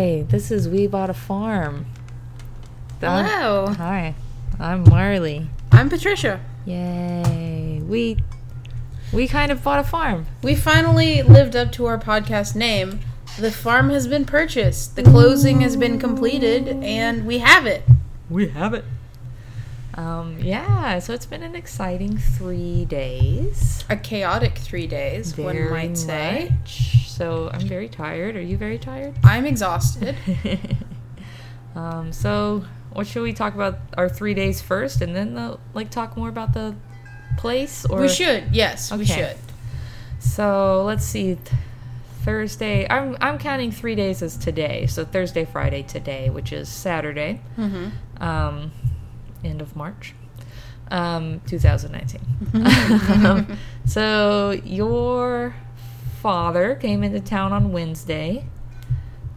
Hi, this is We Bought a Farm. I'm- Hello. Hi, I'm Marley. I'm Patricia. Yay. We we kind of bought a farm. We finally lived up to our podcast name. The farm has been purchased, the closing has been completed, and we have it. We have it. Um, yeah, so it's been an exciting three days. A chaotic three days, one Very might say. much. So I'm very tired. Are you very tired? I'm exhausted. um, so what should we talk about our three days first, and then the, like talk more about the place? Or we should, yes, we should. So let's see. Thursday. I'm I'm counting three days as today. So Thursday, Friday, today, which is Saturday, Mm-hmm. um, end of March, um, 2019. um, so your father came into town on Wednesday,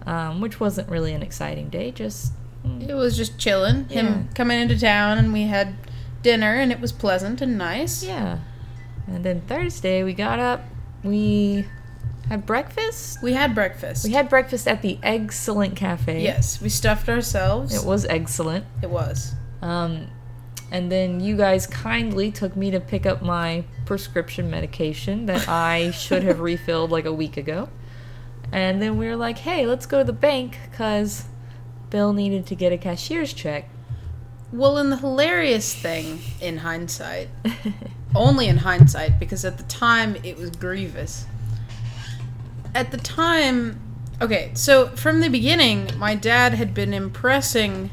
um, which wasn't really an exciting day. Just mm, It was just chilling. Him coming into town, and we had dinner, and it was pleasant and nice. yeah. And then Thursday we got up. We had breakfast. We had breakfast. We had breakfast at the Excellent Cafe. yes, we stuffed ourselves. It was excellent. It was. Um, and then you guys kindly took me to pick up my prescription medication that I should have refilled like a week ago. And then we were like, hey, let's go to the bank because Bill needed to get a cashier's check. Well, and the hilarious thing in hindsight, only in hindsight, because at the time it was grievous. At the time, okay, so from the beginning, my dad had been impressing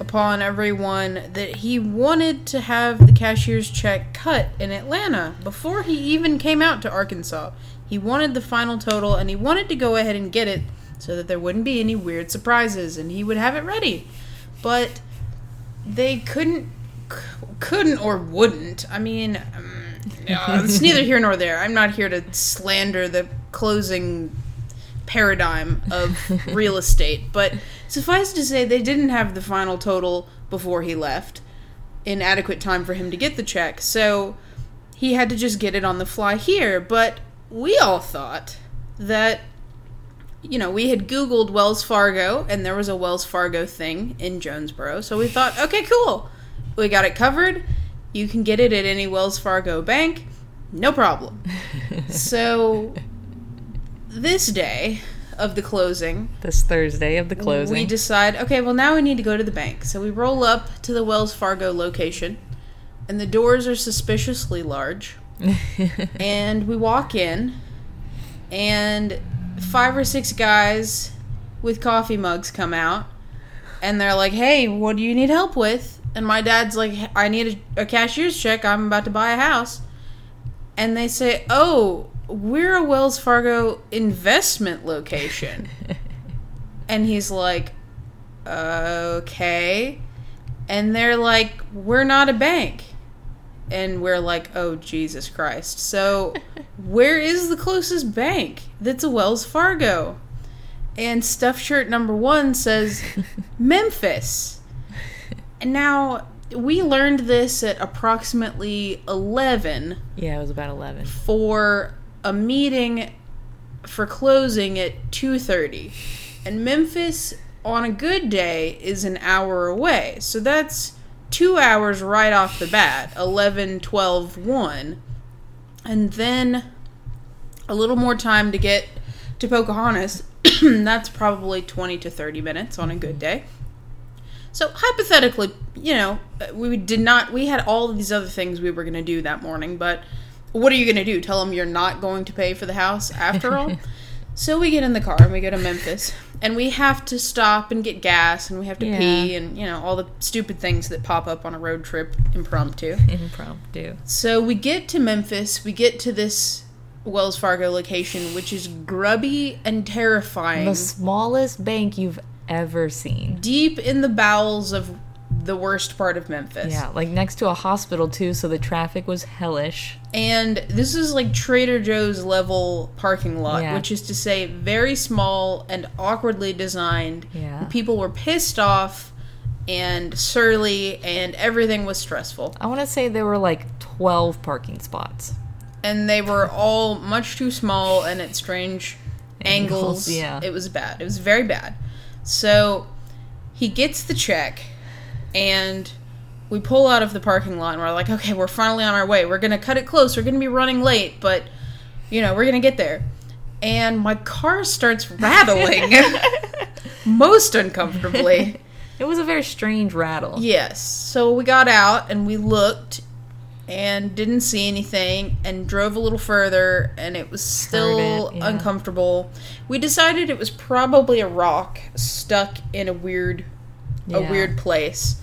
upon everyone that he wanted to have the cashier's check cut in Atlanta before he even came out to Arkansas. He wanted the final total and he wanted to go ahead and get it so that there wouldn't be any weird surprises and he would have it ready. But they couldn't c- couldn't or wouldn't i mean um, uh, it's neither here nor there i'm not here to slander the closing paradigm of real estate but suffice to say they didn't have the final total before he left in adequate time for him to get the check so he had to just get it on the fly here but we all thought that you know, we had Googled Wells Fargo, and there was a Wells Fargo thing in Jonesboro. So we thought, okay, cool. We got it covered. You can get it at any Wells Fargo bank. No problem. so this day of the closing, This Thursday of the closing, we decide, okay, well, now we need to go to the bank. So we roll up to the Wells Fargo location, and the doors are suspiciously large. and we walk in and five or six guys with coffee mugs come out and they're like hey what do you need help with and my dad's like i need a, a cashier's check i'm about to buy a house and they say oh we're a wells fargo investment location and he's like okay and they're like we're not a bank and we're like, oh Jesus Christ! So, where is the closest bank that's a Wells Fargo? And stuff shirt number one says Memphis. And now we learned this at approximately eleven yeah, it was about 11. for a meeting for closing at two thirty, and Memphis on a good day is an hour away. So that's two hours right off the bat 11 12 1 and then a little more time to get to pocahontas. That's probably 20 to 30 minutes on a good day. So hypothetically you know we did not we had all of these other things we were going to do that morning but what are you going to do tell them you're not going to pay for the house after all so we get in the car and we go to memphis and we have to stop and get gas and we have to Yeah. pee and you know all the stupid things that pop up on a road trip impromptu Impromptu. so we get to memphis we get to this wells fargo location which is grubby and terrifying The smallest bank you've ever seen. deep in the bowels of the worst part of memphis Yeah, like next to a hospital too, so the traffic was hellish. And this is like Trader Joe's level parking lot, Yeah. which is to say, very small and awkwardly designed. Yeah. People were pissed off and surly, and everything was stressful. I want to say there were like 12 parking spots. And they were all much too small and at strange angles. yeah. It was bad. It was very bad. So he gets the check and we pull out of the parking lot and we're like, okay, we're finally on our way. We're going to cut it close. We're going to be running late, but, you know, we're going to get there. And my car starts rattling most uncomfortably. It was a very strange rattle. Yes. So we got out and we looked and didn't see anything and drove a little further and it was still it, yeah. uncomfortable. We decided it was probably a rock stuck in a weird a weird place.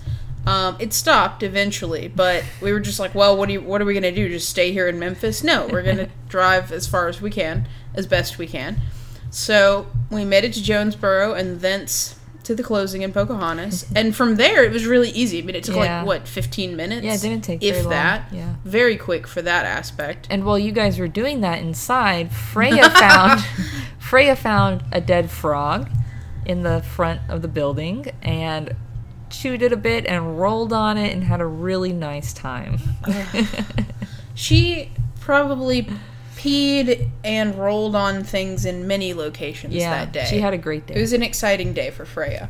Um, it stopped eventually, but we were just like, "Well, what do you, what are we gonna do? Just stay here in Memphis? No, we're gonna drive as far as we can, as best we can." So we made it to Jonesboro and thence to the closing in Pocahontas, and from there it was really easy. I mean, it took Yeah. like what fifteen minutes? Yeah, it didn't take if very long. that. Yeah. very quick for that aspect. And while you guys were doing that inside, Freya found Freya found a dead frog in the front of the building and chewed it a bit and rolled on it and had a really nice time. She probably peed and rolled on things in many locations yeah, that day. she had a great day. It was an exciting day for Freya.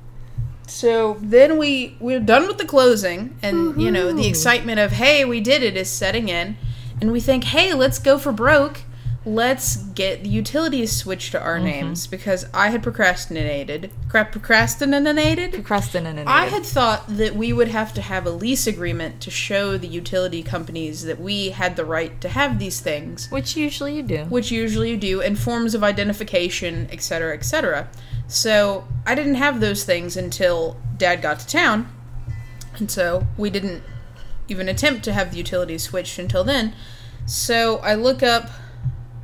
so then we we're done with the closing, and you know the excitement of hey we did it is setting in, and we think hey let's go for broke, let's get the utilities switched to our Mm-hmm. names because I had procrastinated, crap procrastinated. Procrastinating. I had thought that we would have to have a lease agreement to show the utility companies that we had the right to have these things which usually you do. which usually you do, and forms of identification, etc., etc. So I didn't have those things until Dad got to town, and so we didn't even attempt to have the utilities switched until then. So I look up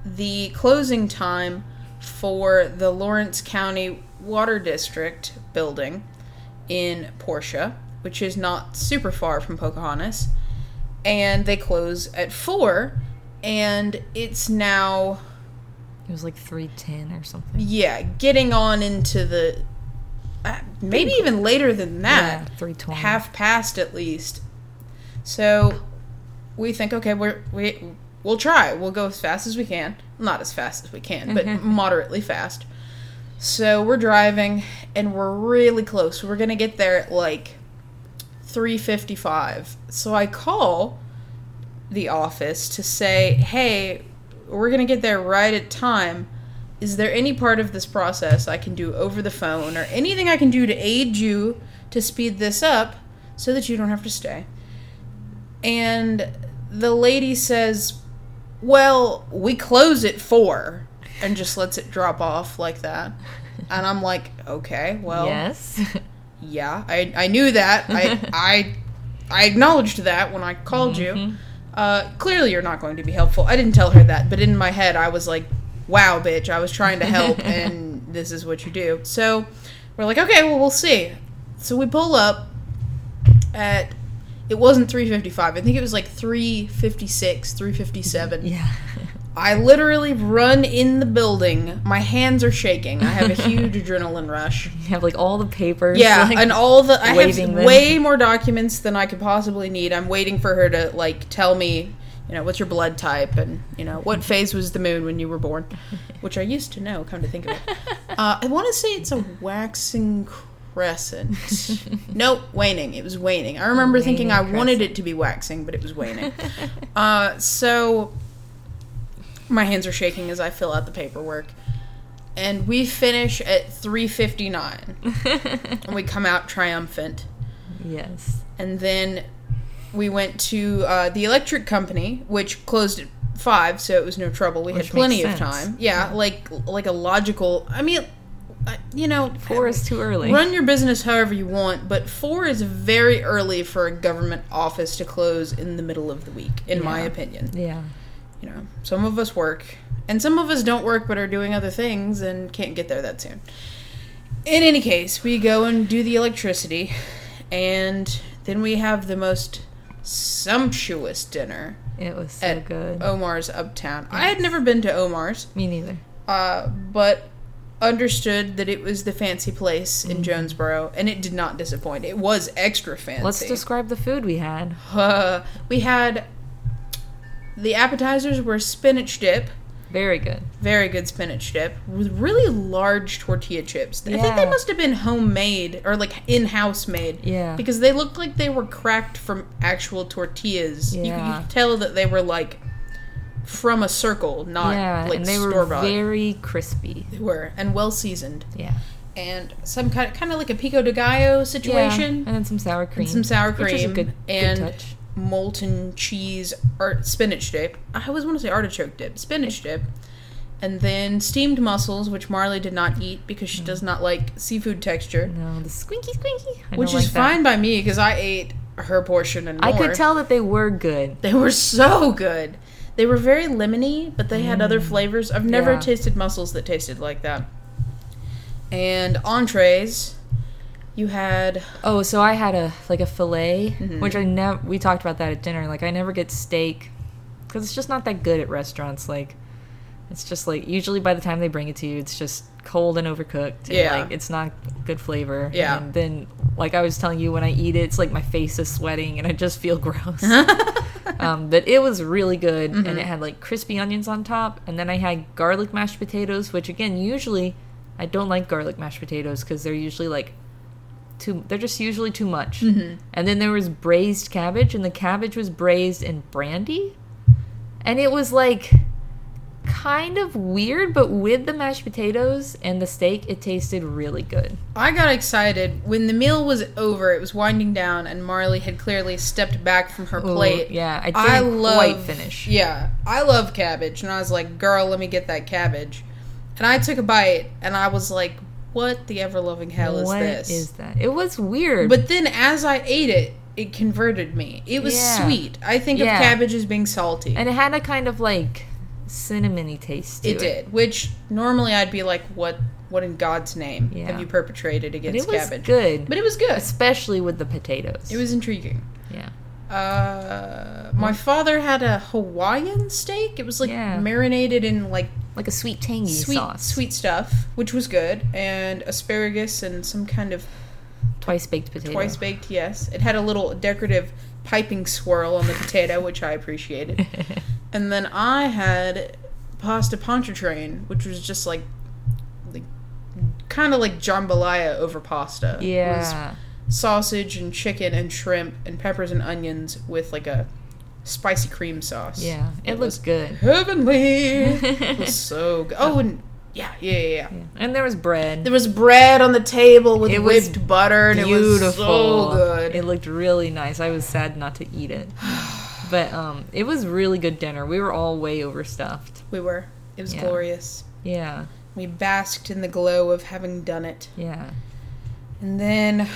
the closing time for the Lawrence County Water District building in Portia, which is not super far from Pocahontas, and they close at four, and it's now It was like 310 or something. yeah getting on into the uh, maybe even later than that Yeah, 320. half past at least so we think okay we're we we'll try. We'll go as fast as we can. Not as fast as we can but mm-hmm. moderately fast. So we're driving and we're really close. We're gonna get there at like 3.55 so i call the office to say hey we're gonna get there right at time. Is there any part of this process I can do over the phone or anything I can do to aid you to speed this up so that you don't have to stay? And the lady says, Well, we close at four and just lets it drop off like that. And I'm like, Okay, well, yes. yeah, I, I knew that. I, I, I acknowledged that when I called you. Uh, clearly, you're not going to be helpful. I didn't tell her that, but in my head, I was like, wow, bitch, I was trying to help, and this is what you do. So we're like, okay, well, we'll see. So we pull up at, it wasn't 355. I think it was like 356, 357. yeah. I literally run in the building. My hands are shaking. I have a huge adrenaline rush. You have like all the papers. Yeah, like, and all the I have them. way more documents than I could possibly need. I'm waiting for her to like tell me, you know, what's your blood type and you know what phase was the moon when you were born, which I used to know. Come to think of it, uh, I want to say it's a waxing crescent. nope, waning. It was waning. I remember thinking I Waning wanted it to be waxing, but it was waning. uh, so my hands are shaking as I fill out the paperwork. And we finish at 3:59 and we come out triumphant. yes. And then we went to uh, the electric company, which closed at five, so it was no trouble. We Which had plenty of time. Yeah, like like a logical. I mean, uh, you know, Four is too early. Run your business however you want, but four is very early for a government office to close in the middle of the week, in my opinion. Yeah. You know, some of us work, and some of us don't work but are doing other things and can't get there that soon. In any case, we go and do the electricity, and then we have the most sumptuous dinner It was so at good. Omar's Uptown. I had never been to Omar's, Me neither. uh, but understood that it was the fancy place in Jonesboro, and it did not disappoint. It was extra fancy. Let's describe the food we had. Uh, we had the appetizers were spinach dip, Very good. Very good spinach dip with really large tortilla chips. I think they must have been homemade or like in-house made. Yeah. Because they looked like they were cracked from actual tortillas. You, could, you Yeah. could tell that they were like from a circle, not yeah, like and they store were very crispy. They were and well seasoned, Yeah. and some kind kind of like a pico de gallo Yeah. situation. And then some sour cream. some sour Which is a cream good, and- good touch. molten cheese or spinach dip. I always want to say artichoke dip, spinach dip. And then steamed mussels, which Marley did not eat because she mm. does not like seafood texture, No, the squinky squinky. Which is like fine by me because I ate her portion and more. I could tell that they were good. they were so good. They were very lemony, but they had other flavors. I've never Mm. Yeah. tasted mussels that tasted like that. And entrees, you had Oh, so I had a like a fillet, Mhm. which I never. We talked about that at dinner. Like I never get steak because it's just not that good at restaurants. Like it's just like usually by the time they bring it to you, it's just cold and overcooked. And, Yeah. like it's not good flavor. Yeah. and then like I was telling you, when I eat it, it's like my face is sweating and I just feel gross. um, but it was really good, Mm-hmm. and it had like crispy onions on top, and then I had garlic mashed potatoes, which again usually I don't like garlic mashed potatoes because they're usually like too they're just usually too much. Mm-hmm. And then there was braised cabbage and the cabbage was braised in brandy. And it was like kind of weird, but with the mashed potatoes and the steak, it tasted really good. I got excited when the meal was over. It was winding down, and Marley had clearly stepped back from her Ooh, plate. yeah, I didn't I love quite finish. Yeah, I love cabbage, and I was like, "Girl, let me get that cabbage." And I took a bite, and I was like, "What the ever loving hell is What this?" is that? It was weird. But then, as I ate it, it converted me. It was Yeah. sweet. I think Yeah. of cabbage as being salty. and it had a kind of like cinnamony taste to it. it did, which normally I'd be like, "What? What in God's name Yeah. have you perpetrated But against it was cabbage?" good. But it was good. especially with the potatoes. It was intriguing. yeah. Uh, my father had a Hawaiian steak. It was like Yeah. marinated in like Like a sweet tangy sweet sauce. sweet stuff, which was good, and asparagus and some kind of twice baked potato. twice baked. Yes, it had a little decorative piping swirl on the potato, which I appreciated. and then I had pasta pontchartrain, which was just like like kind of like jambalaya over pasta. It was yeah. sausage and chicken and shrimp and peppers and onions with like a spicy cream sauce. Yeah. It, It looks good. Heavenly. it was so good. Oh, and yeah, yeah, yeah, yeah. Yeah. And there was bread. There was bread on the table with It was whipped butter, and Beautiful. it was so good. It looked really nice. I was sad not to eat it. But um it was really good dinner. We were all way overstuffed. we were. It was Yeah. glorious. Yeah. We basked in the glow of having done it. Yeah. And then,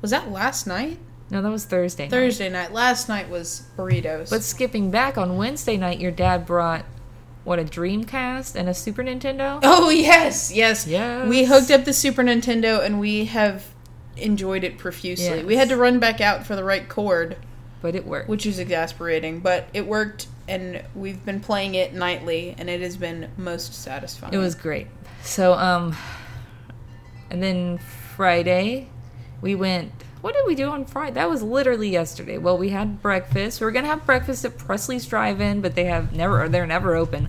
was that last night? No, that was Thursday. night. Thursday night. Last night was burritos. But skipping back on Wednesday night, your dad brought what a Dreamcast and a Super Nintendo. Oh yes, yes. Yes. We hooked up the Super Nintendo and we have enjoyed it profusely. Yes. We had to run back out for the right cord, But it worked. which is exasperating, but it worked and we've been playing it nightly and it has been most satisfying. It was great. So um and then Friday we went what did we do on Friday? That was literally yesterday. Well, we had breakfast. We were gonna have breakfast at Presley's Drive-In, but they have never, or they're never open.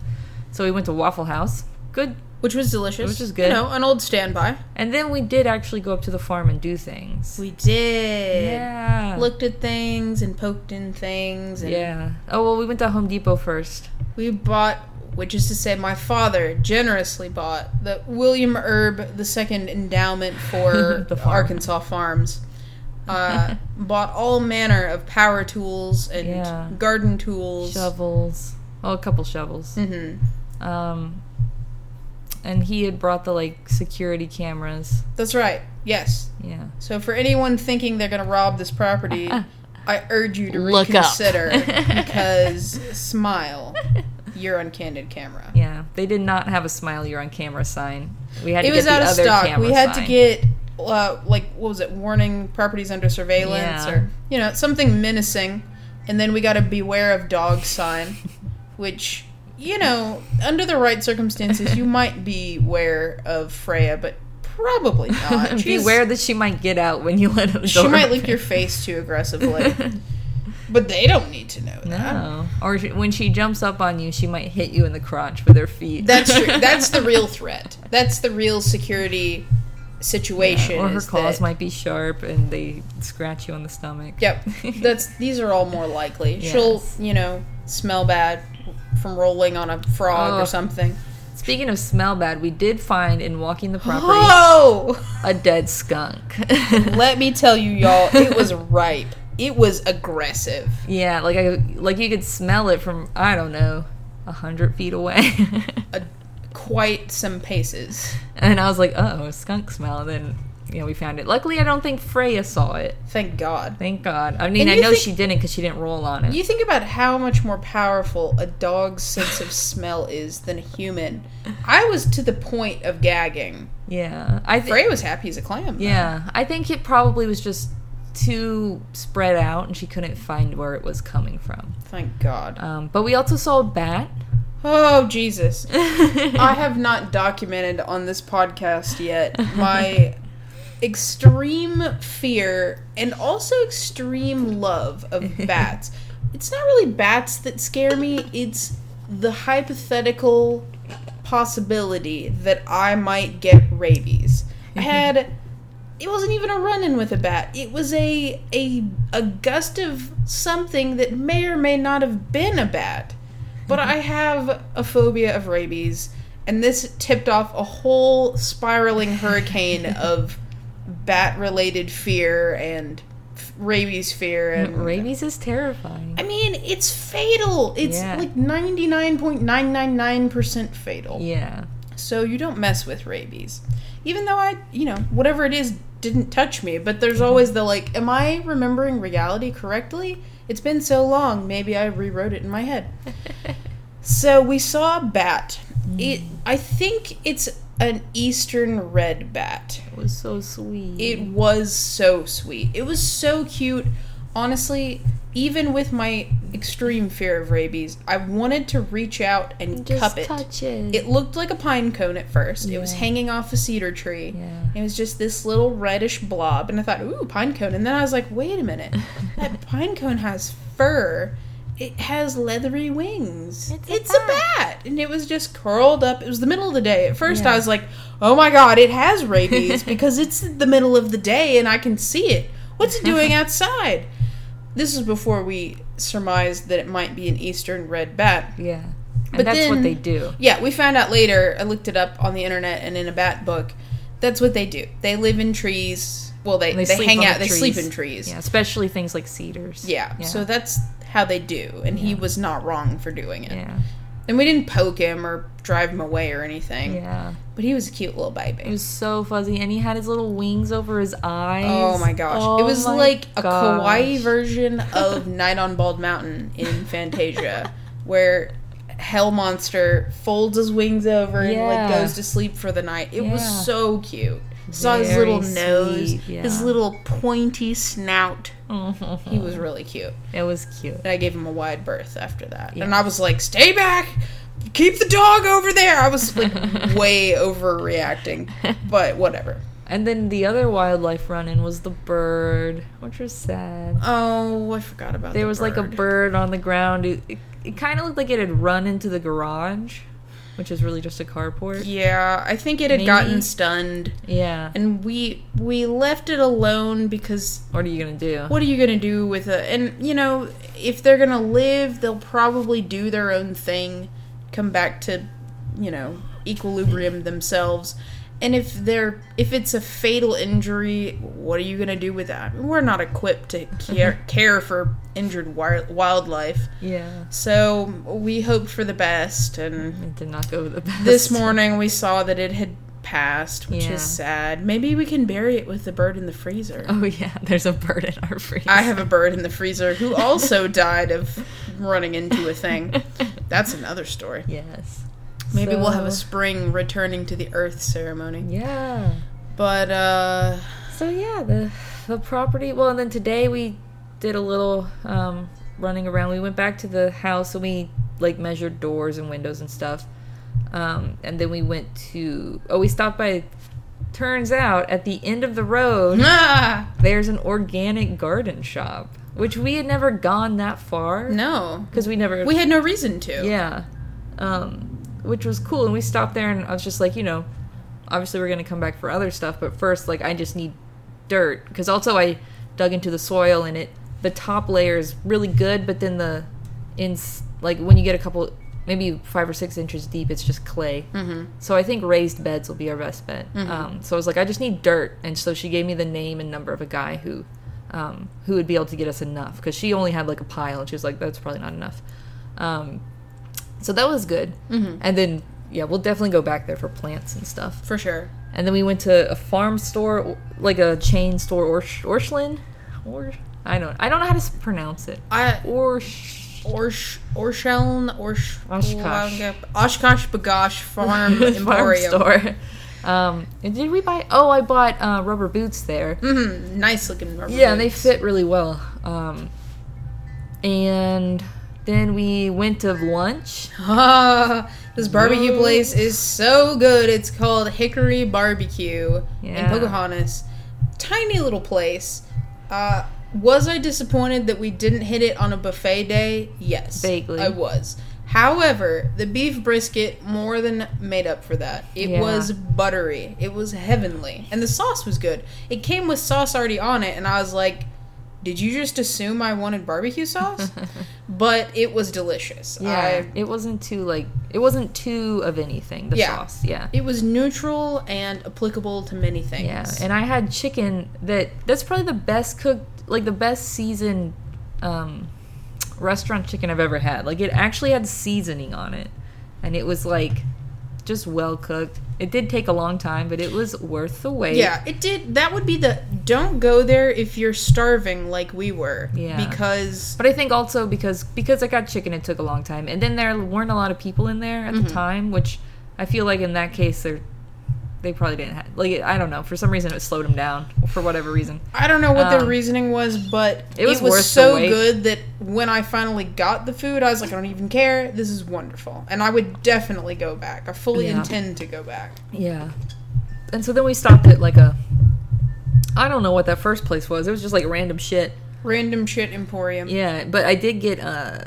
So we went to Waffle House. Good. which was delicious. Which is good. You know, an old standby. And then we did actually go up to the farm and do things. We did. yeah. Looked at things and poked in things and Yeah. Oh well, we went to Home Depot first. we bought which is to say my father generously bought the William Erb the second endowment for The farm. Arkansas farms. Uh, bought all manner of power tools and Yeah. garden tools. Shovels. Oh, a couple shovels. hmm Um. And he had brought the like security cameras. That's right. Yes. Yeah. So for anyone thinking they're going to rob this property, I urge you to Look reconsider because smile. You're on candid camera. Yeah, they did not have a smile you're on camera sign. We had it to was get out the of other stock. We had sign. to get uh, like what was it? Warning properties under surveillance, Yeah. or you know something menacing, and then we got a beware of dog sign, which you know under the right circumstances you might beware of Freya, but probably not. She's- Beware that she might get out when you let door. She might lick your face too aggressively. But they don't need to know that. No. Or when she jumps up on you, she might hit you in the crotch with her feet. That's true. That's the real threat. That's the real security situation. or her claws that- might be sharp and they scratch you on the stomach. Yep. That's these are all more likely. She'll, you know, smell bad from rolling on a frog or something. Speaking of smell bad, we did find in walking the property Oh! a dead skunk. Let me tell you, y'all, it was ripe. It was aggressive. yeah, like I like you could smell it from I don't know, a hundred feet away. A, quite some paces. and I was like, oh, skunk smell. And then you know we found it. Luckily, I don't think Freya saw it. Thank God. Thank God. I mean, And I you know think- she didn't because she didn't roll on it. You think about how much more powerful a dog's sense of smell is than a human. I was to the point of gagging. yeah, I. Frey was happy as a clam. though. Yeah, I think it probably was just too spread out, and she couldn't find where it was coming from. Thank God. Um, but we also saw a bat. Oh, Jesus. I have not documented on this podcast yet my extreme fear and also extreme love of bats. it's not really bats that scare me, it's the hypothetical possibility that I might get rabies. I mm-hmm. had it wasn't even a run-in with a bat. It was a a a gust of something that may or may not have been a bat. But I have a phobia of rabies, and this tipped off a whole spiraling hurricane of bat-related fear and f- rabies fear and Rabies is terrifying. I mean, it's fatal. It's Yeah. like 99.999% fatal. Yeah. So you don't mess with rabies. Even though I, you know, whatever it is didn't touch me, but there's mm-hmm. always the like, am I remembering reality correctly? It's been so long, maybe I rewrote it in my head. so we saw a bat. Mm-hmm. It I think it's an eastern red bat. It was so sweet. It was so sweet. It was so cute. Honestly, even with my extreme fear of rabies, I wanted to reach out and just cup it. it. It looked like a pine cone at first. It was hanging off a cedar tree. Yeah. It was just this little reddish blob, and I thought, ooh, pine cone. And then I was like, wait a minute. that pine cone has fur. It has leathery wings. It's a a bat. And it was just curled up. It was the middle of the day. At first, Yeah. I was like, oh my god, it has rabies because it's the middle of the day and I can see it. What's it doing outside? This is before we surmised that it might be an eastern red bat. yeah. And But that's then- what they do. Yeah, we found out later. I looked it up on the internet and in a bat book. That's what they do. They live in trees. Well, they they, sleep hang out. the They trees. sleep in trees. Yeah, especially things like cedars. Yeah. So that's how they do, and he was not wrong for doing it. yeah. And we didn't poke him or drive him away or anything. Yeah. But he was a cute little It He was so fuzzy, and he had his little wings over his eyes. Oh my gosh! Oh it was like a gosh. kawaii version of Night on Bald Mountain in Fantasia, where Hell Monster folds his wings over and like goes to sleep for the night. It was so cute. Saw his little nose, sweet, his little pointy snout. Mhm. He was really cute. It was cute. And I gave him a wide berth after that. Yeah. And I was like, "Stay back! Keep the dog over there!" I was like way overreacting, but whatever. And then the other wildlife run-in was the bird, which was sad. Oh, I forgot about. That. There the was like a bird. bird on the ground. It, it, it kind of looked like it had run into the garage, which is really just a carport. Yeah, I think it had Maybe. gotten stunned, Yeah. and we we left it alone because What are you gonna do? what are you gonna do with it? And you know, if they're gonna live, they'll probably do their own thing, come back to, you know, equilibrium themselves. And if they're if it's a fatal injury, what are you gonna do with that? We're not equipped to care care for injured wildlife, Yeah. so we hoped for the best and. It did not go the best. This morning we saw that it had passed, which Yeah. is sad. Maybe we can bury it with the bird in the freezer. Oh yeah, there's a bird in our freezer. I have a bird in the freezer who also died of running into a thing. That's another story. Yes. Maybe we'll have a spring returning to the earth ceremony. Yeah. But uh So yeah, the the property. Well, and then today we did a little um, running around. We went back to the house and we like measured doors and windows and stuff. Um, and then we went to. Oh, we stopped by. Turns out, at the end of the road, ah, there's an organic garden shop. Which we had never gone that far No. because we never We had no reason to. yeah, um, which was cool. And we stopped there, and I was just like, you know, obviously we're gonna come back for other stuff, but first, like, I just need dirt because also I dug into the soil, and it the top layer is really good, but then the in like when you get a couple maybe five or six inches deep, it's just clay. Mm-hmm. So I think raised beds will be our best bet. Um, so I was like, I just need dirt, and so she gave me the name and number of a guy who, um, who would be able to get us enough because she only had like a pile, and she was like, that's probably not enough. Um, so that was good. Mhm. And then yeah, we'll definitely go back there for plants and stuff. For sure. And then we went to a farm store, like a chain store, Orsh, Orschlin, or I don't, I don't know how to pronounce it. I Orsh. Orsh Orscheln Orsh Oshkosh. Oshkosh B'gosh Farm farm Emporium. store. Um, and did we buy? Oh, I bought uh, rubber boots there. Mm-hmm. Nice looking rubber Yeah, they fit really well. Um, and then we went to lunch. Ah, this barbecue Whoa. place is so good. It's called Hickory Barbecue in Pocahontas. Tiny little place. Uh, was I disappointed that we didn't hit it on a buffet day? Yes. Vaguely. I was. However, the beef brisket more than made up for that. It Yeah. was buttery. It was heavenly. And the sauce was good. It came with sauce already on it, and I was like, did you just assume I wanted barbecue sauce? but it was delicious. Yeah, I it wasn't too like it wasn't too of anything. The Yeah. sauce, yeah. It was neutral and applicable to many things. Yeah, and I had chicken that that's probably the best cooked, like the best seasoned um, restaurant chicken I've ever had. Like it actually had seasoning on it, and it was like just well cooked. It did take a long time, but it was worth the wait. Yeah, it did. That would be the don't go there if you're starving like we were. Yeah. Because But I think also because because I got chicken, it took a long time, and then there weren't a lot of people in there at Mm-hmm. the time, which I feel like in that case they they probably didn't have like I don't know for some reason it slowed them down for whatever reason. I don't know what their Um, reasoning was, but it was worth the so good that when I finally got the food, I was like, I don't even care. This is wonderful, and I would definitely go back. I fully Yeah. intend to go back. Yeah. And so then we stopped at like a I don't know what that first place was. It was just like random shit. Random shit emporium. Yeah, but I did get uh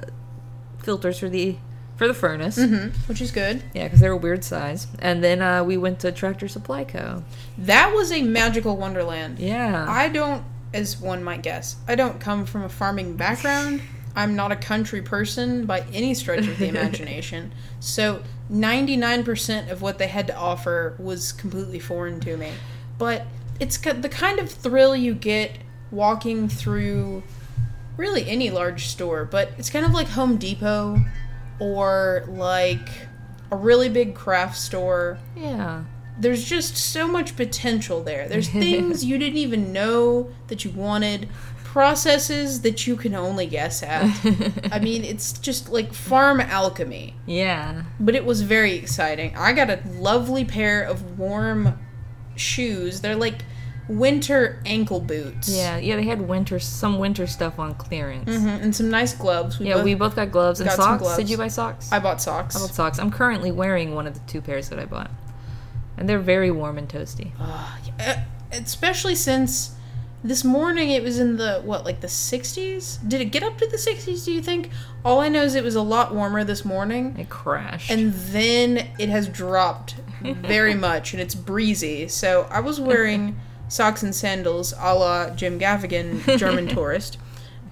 filters for the for the furnace. hmm which is good. Yeah, because they were a weird size. And then uh, we went to Tractor Supply Co. That was a magical wonderland. Yeah. I don't, as one might guess, I don't come from a farming background. I'm not a country person by any stretch of the imagination. So 99% of what they had to offer was completely foreign to me. But it's the kind of thrill you get walking through really any large store, but it's kind of like Home Depot or like a really big craft store yeah. there's just so much potential there. There's things you didn't even know that you wanted, processes that you can only guess at. I mean, it's just like farm alchemy. yeah. But it was very exciting. I got a lovely pair of warm shoes. They're like winter ankle boots. Yeah, yeah, they had winter some winter stuff on clearance. hmm And some nice gloves. Yeah, both- we both got gloves and got socks. gloves. Did you buy socks? I bought socks. I bought socks. I'm currently wearing one of the two pairs that I bought. And they're very warm and toasty. Uh, especially since this morning it was in the what like the 60s did it get up to the 60s do you think all i know is it was a lot warmer this morning It crashed. and then it has dropped very much and it's breezy so i was wearing socks and sandals a la jim gaffigan german tourist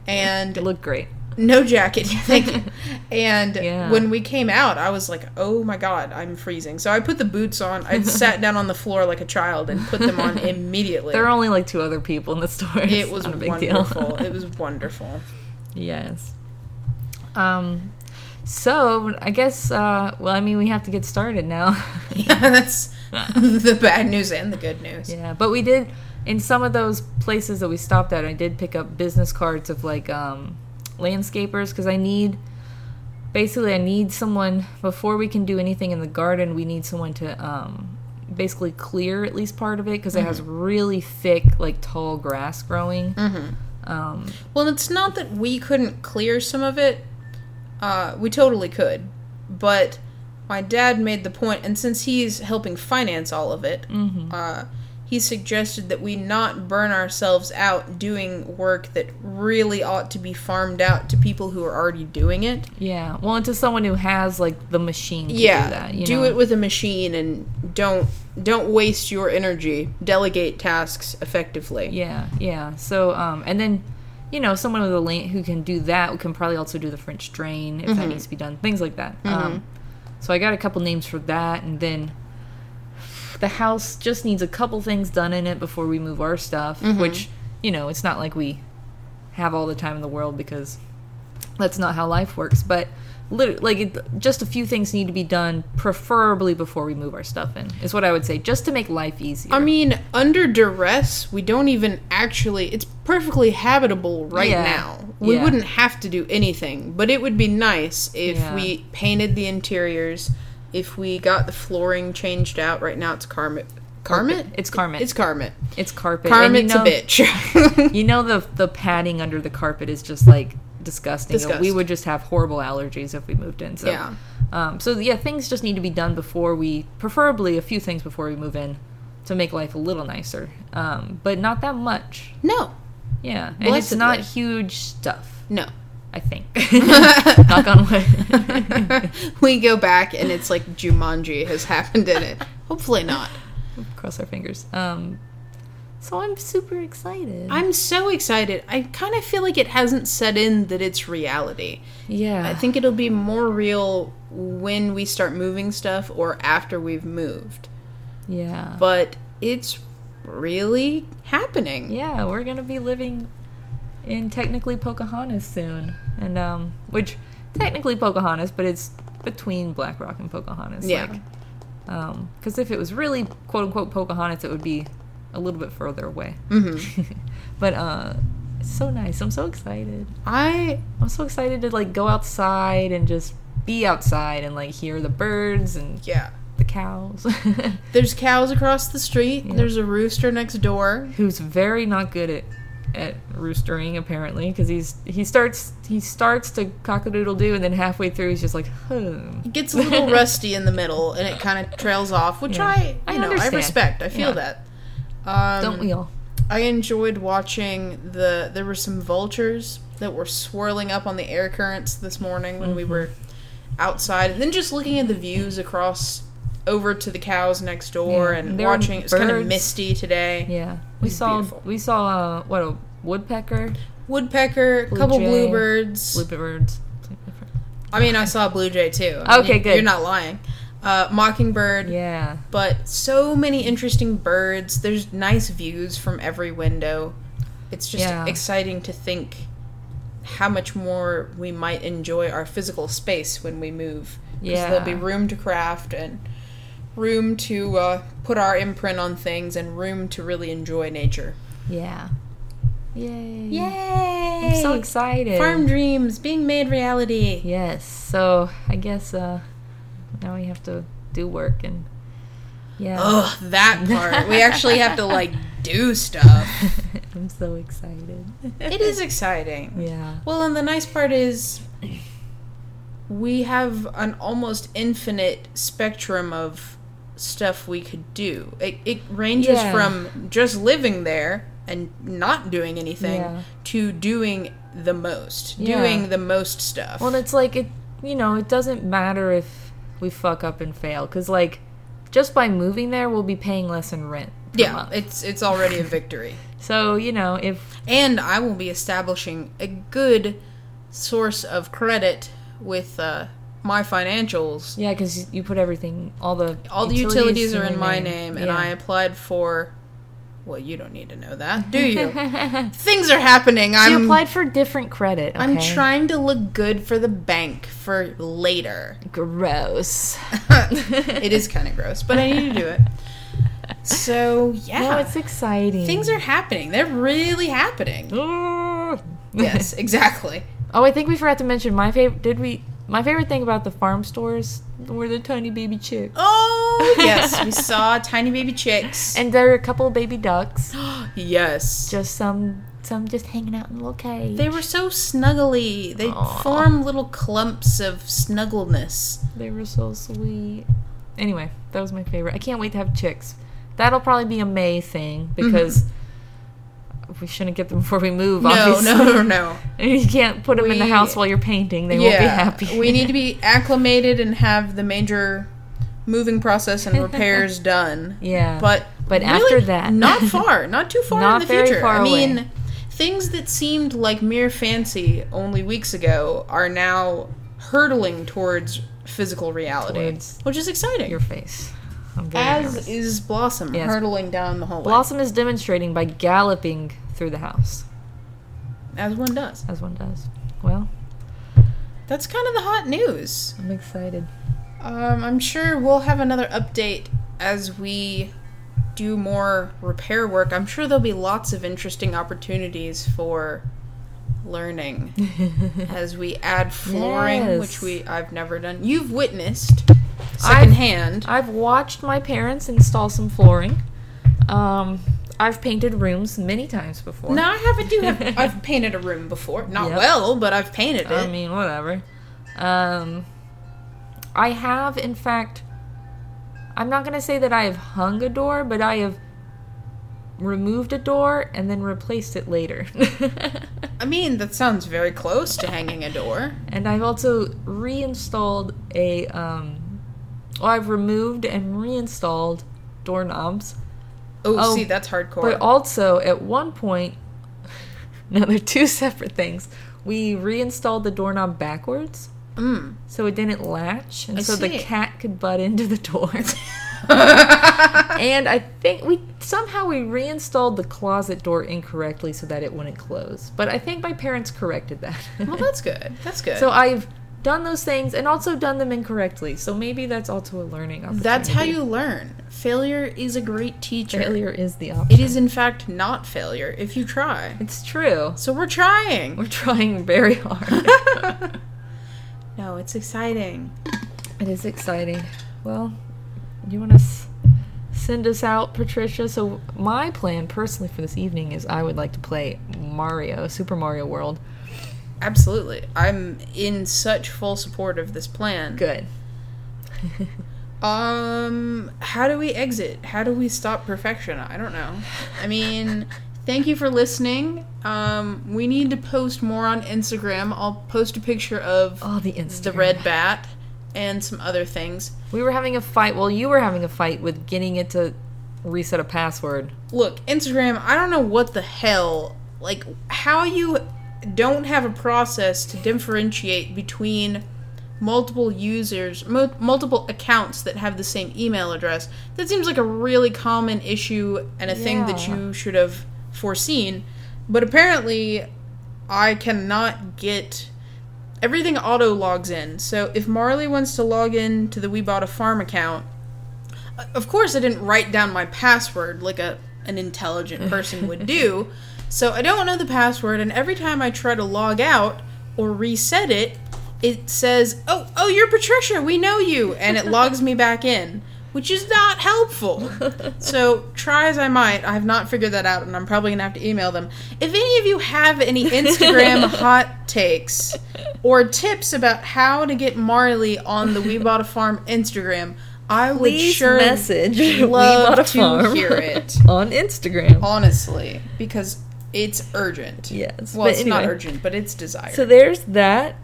and it looked great. no jacket thank you and Yeah. when we came out i was like oh my god i'm freezing so i put the boots on i sat down on the floor like a child and put them on immediately There are only like two other people in the store. it was a big wonderful deal. it was wonderful yes. Um. So I guess. Uh. Well, I mean, we have to get started now. yeah that's the bad news and the good news yeah, but we did in some of those places that we stopped at. I did pick up business cards of like um landscapers because I need. Basically, I need someone before we can do anything in the garden. We need someone to um, basically clear at least part of it because it has really thick, like tall grass growing. mm-hmm. Um, well it's not that we couldn't clear some of it uh, we totally could but my dad made the point and since he's helping finance all of it mhm. uh, he suggested that we not burn ourselves out doing work that really ought to be farmed out to people who are already doing it. Yeah. Well, and to someone who has like the machine to yeah, do that. You do know? it with a machine and don't don't waste your energy. Delegate tasks effectively. Yeah, yeah. So, um, and then, you know, someone with a lane who can do that can probably also do the French drain if Mm-hmm. that needs to be done. Things like that. Um, so I got a couple names for that, and then the house just needs a couple things done in it before we move our stuff. Mm-hmm. Which, you know, it's not like we have all the time in the world because that's not how life works. But like, it, just a few things need to be done, preferably before we move our stuff in. Is what I would say, just to make life easier. I mean, under duress, we don't even actually. It's perfectly habitable right Yeah. now. We Yeah. wouldn't have to do anything, but it would be nice if Yeah. we painted the interiors, if we got the flooring changed out. Right now, it's Carmet. Carmet? It's Carmet. It's Carmet. It's carpet. and you know, a bitch. You know the the padding under the carpet is just like disgusting. Disgust. We would just have horrible allergies if we moved in. So, Yeah. Um, so yeah, things just need to be done before we, preferably a few things before we move in, to make life a little nicer. Um, but not that much. no, Yeah, and it's not huge stuff. no. I think. Knock on wood. we go back and it's like Jumanji has happened in it. Hopefully not. Cross our fingers. Um, so I'm super excited. I'm so excited. I kind of feel like it hasn't set in that it's reality. yeah. I think it'll be more real when we start moving stuff or after we've moved. Yeah. But it's really happening. Yeah, we're gonna be living in technically Pocahontas soon, and um, which technically Pocahontas, but it's between Black Rock and Pocahontas. Yeah. Like, um, because if it was really quote unquote Pocahontas, it would be a little bit further away. hmm But uh, it's so nice. I'm so excited. I I'm so excited to like go outside and just be outside and like hear the birds and yeah. the cows. There's cows across the street. Yeah. There's a rooster next door. who's very not good at at roostering apparently because he's he starts he starts to cock-a-doodle do and then halfway through he's just like hmm. It gets a little rusty in the middle and it kind of trails off, which Yeah. I, I you know, I respect. I feel Yeah. that. Um, don't we all I enjoyed watching the. There were some vultures that were swirling up on the air currents this morning when Mm-hmm. we were outside, and then just looking at the views across over to the cows next door Yeah, and watching. It was kind of misty today. yeah we saw beautiful. we saw uh, what a woodpecker Woodpecker, Blue couple jay. bluebirds. bluebirds I mean, I saw a blue jay too. I mean, Okay, good. You're not lying. Uh, mockingbird. yeah but so many interesting birds. There's nice views from every window. It's just Yeah. exciting to think how much more we might enjoy our physical space when we move. Yeah. there'll be room to craft and room to uh, put our imprint on things and room to really enjoy nature. yeah yay Yay! i'm so excited Farm dreams being made reality. yes so i guess uh now we have to do work and yeah Ugh, that part. we actually have to like do stuff. i'm so excited It is exciting. yeah Well, and the nice part is we have an almost infinite spectrum of stuff we could do. It, it ranges Yeah. from just living there and not doing anything Yeah. to doing the most, Yeah. doing the most stuff. Well, it's like it, you know, it doesn't matter if we fuck up and fail because, like, just by moving there, we'll be paying less in rent. Yeah, month. it's it's already a victory. So you know, if And I will be establishing a good source of credit with uh, my financials yeah, because you put everything, all the all the utilities are in my name, and Yeah. I applied for. Well, you don't need to know that, do you? Things are happening. I'm applied for different credit. I'm okay? trying to look good for the bank for later. Gross. it is kind of gross, but I need to do it. So yeah, No, it's exciting. things are happening. They're really happening. yes, exactly. oh, I think we forgot to mention my favorite. Did we? My favorite thing about the farm stores were the tiny baby chicks. Oh yes, we saw tiny baby chicks. And there were a couple of baby ducks. yes, Just some, some just hanging out in a little cage. they were so snuggly. They Aw. form little clumps of snuggleness. They were so sweet. Anyway, that was my favorite. I can't wait to have chicks that'll probably be a May thing mm-hmm. because we shouldn't get them before we move. No, obviously. no, no, no. You can't put them in the house while you're painting. They won't be happy. we need to be acclimated and have the major moving process and repairs done. Yeah. But But really after that- not far, not too far Not in the very future. far I mean, away. things that seemed like mere fancy only weeks ago are now hurtling towards physical reality, Towards which is exciting. your face. As nervous. is Blossom Yes. hurtling down the hallway, Blossom is demonstrating by galloping through the house, as one does. as one does. Well, That's kind of the hot news. I'm excited. Um, I'm sure we'll have another update as we do more repair work. I'm sure there'll be lots of interesting opportunities for learning as we add flooring, Yes. which we I've never done. You've witnessed secondhand. I've watched my parents install some flooring. Um, I've painted rooms many times before. no, I haven't. Do have I've painted a room before. Not Yep. well, but I've painted it. I mean, whatever. Um, I have, in fact, I'm not going to say that I have hung a door, but I have removed a door and then replaced it later. I mean, that sounds very close to hanging a door. and I've also reinstalled a, um, well, I've removed and reinstalled doorknobs. Oh, Oh, see, that's hardcore. But also, at one point, now they're two separate things. We reinstalled the doorknob backwards, mm. so it didn't latch, and I so the cat could butt into the door. and I think we somehow we reinstalled the closet door incorrectly so that it wouldn't close. But I think my parents corrected that. well, that's good. That's good. so I've done those things and also done them incorrectly. So maybe that's also a learning opportunity. That's how you learn. Failure is a great teacher. failure is the option. It is, in fact, not failure if you try. It's true. So we're trying. We're trying very hard. no, it's exciting. it is exciting. Well, you want to s- send us out, Patricia? So my plan, personally, for this evening is I would like to play Mario, Super Mario World. Absolutely. I'm in such full support of this plan. Good. Um, how do we exit? How do we stop perfection? I don't know. I mean, thank you for listening. Um, we need to post more on Instagram. I'll post a picture of Oh, the Instagram. the red bat and some other things. We were having a fight. Well, you were having a fight with getting it to reset a password. Look, Instagram, I don't know what the hell, like, how you don't have a process to differentiate between multiple users, mo- multiple accounts that have the same email address. That seems like a really common issue and a thing that you should have foreseen. But apparently, I cannot get. Everything auto logs in. So if Marley wants to log in to the We Bought a Farm account, of course I didn't write down my password like a an intelligent person would do. So I don't know the password and every time I try to log out or reset it, it says, "Oh, oh, you're Patricia. We know you." And it logs me back in, which is not helpful. so, try as I might, I have not figured that out and I'm probably going to have to email them. If any of you have any Instagram hot takes or tips about how to get Marley on the We Bought a Farm Instagram, I would Please sure message love to hear it. on Instagram. Honestly, because it's urgent. Yes, Well, but it's not urgent, but it's desired. So there's that.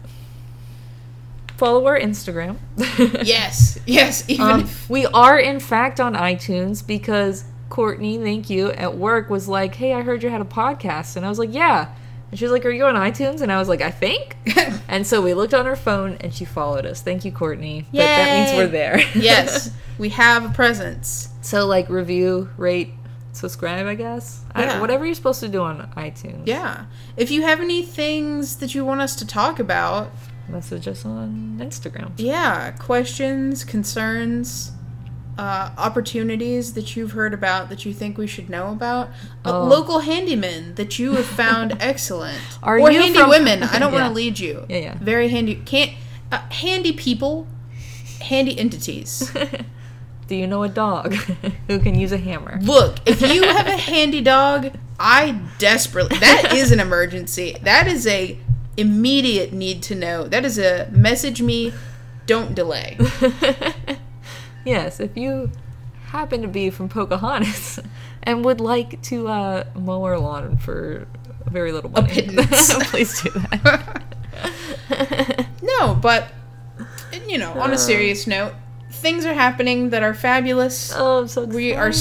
Follow our Instagram. yes, yes. Even Um, if, we are in fact on iTunes because Courtney, thank you, at work was like, "Hey, I heard you had a podcast," and I was like, "Yeah." And she was like, "Are you on iTunes?" And I was like, "I think." and so we looked on her phone and she followed us. Thank you, Courtney. But that means we're there. yes, we have a presence. so like review, rate, subscribe. I guess. I, Yeah. whatever you're supposed to do on iTunes. Yeah. If you have any things that you want us to talk about, Message us on Instagram. yeah, questions, concerns, uh, opportunities that you've heard about that you think we should know about, uh, Oh. local handymen that you have found excellent, Are or you handy from- women. I don't Yeah. want to lead you. Yeah, yeah. Very handy. Can't uh, handy people, handy entities. Do you know a dog who can use a hammer? Look, if you have a handy dog, I desperately that is an emergency. That is a immediate need to know. That is a message me, don't delay. yes, if you happen to be from Pocahontas and would like to uh, mow our lawn for very little money, please do that. No, but you know, on a serious note, things are happening that are fabulous. oh, I'm so excited. We are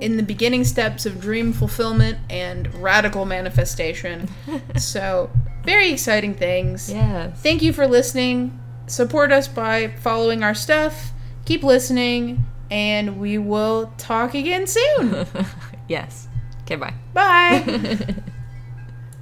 in the beginning steps of dream fulfillment and radical manifestation. so, very exciting things. yes. Thank you for listening. Support us by following our stuff. Keep listening, and we will talk again soon. yes. Okay, bye. Bye.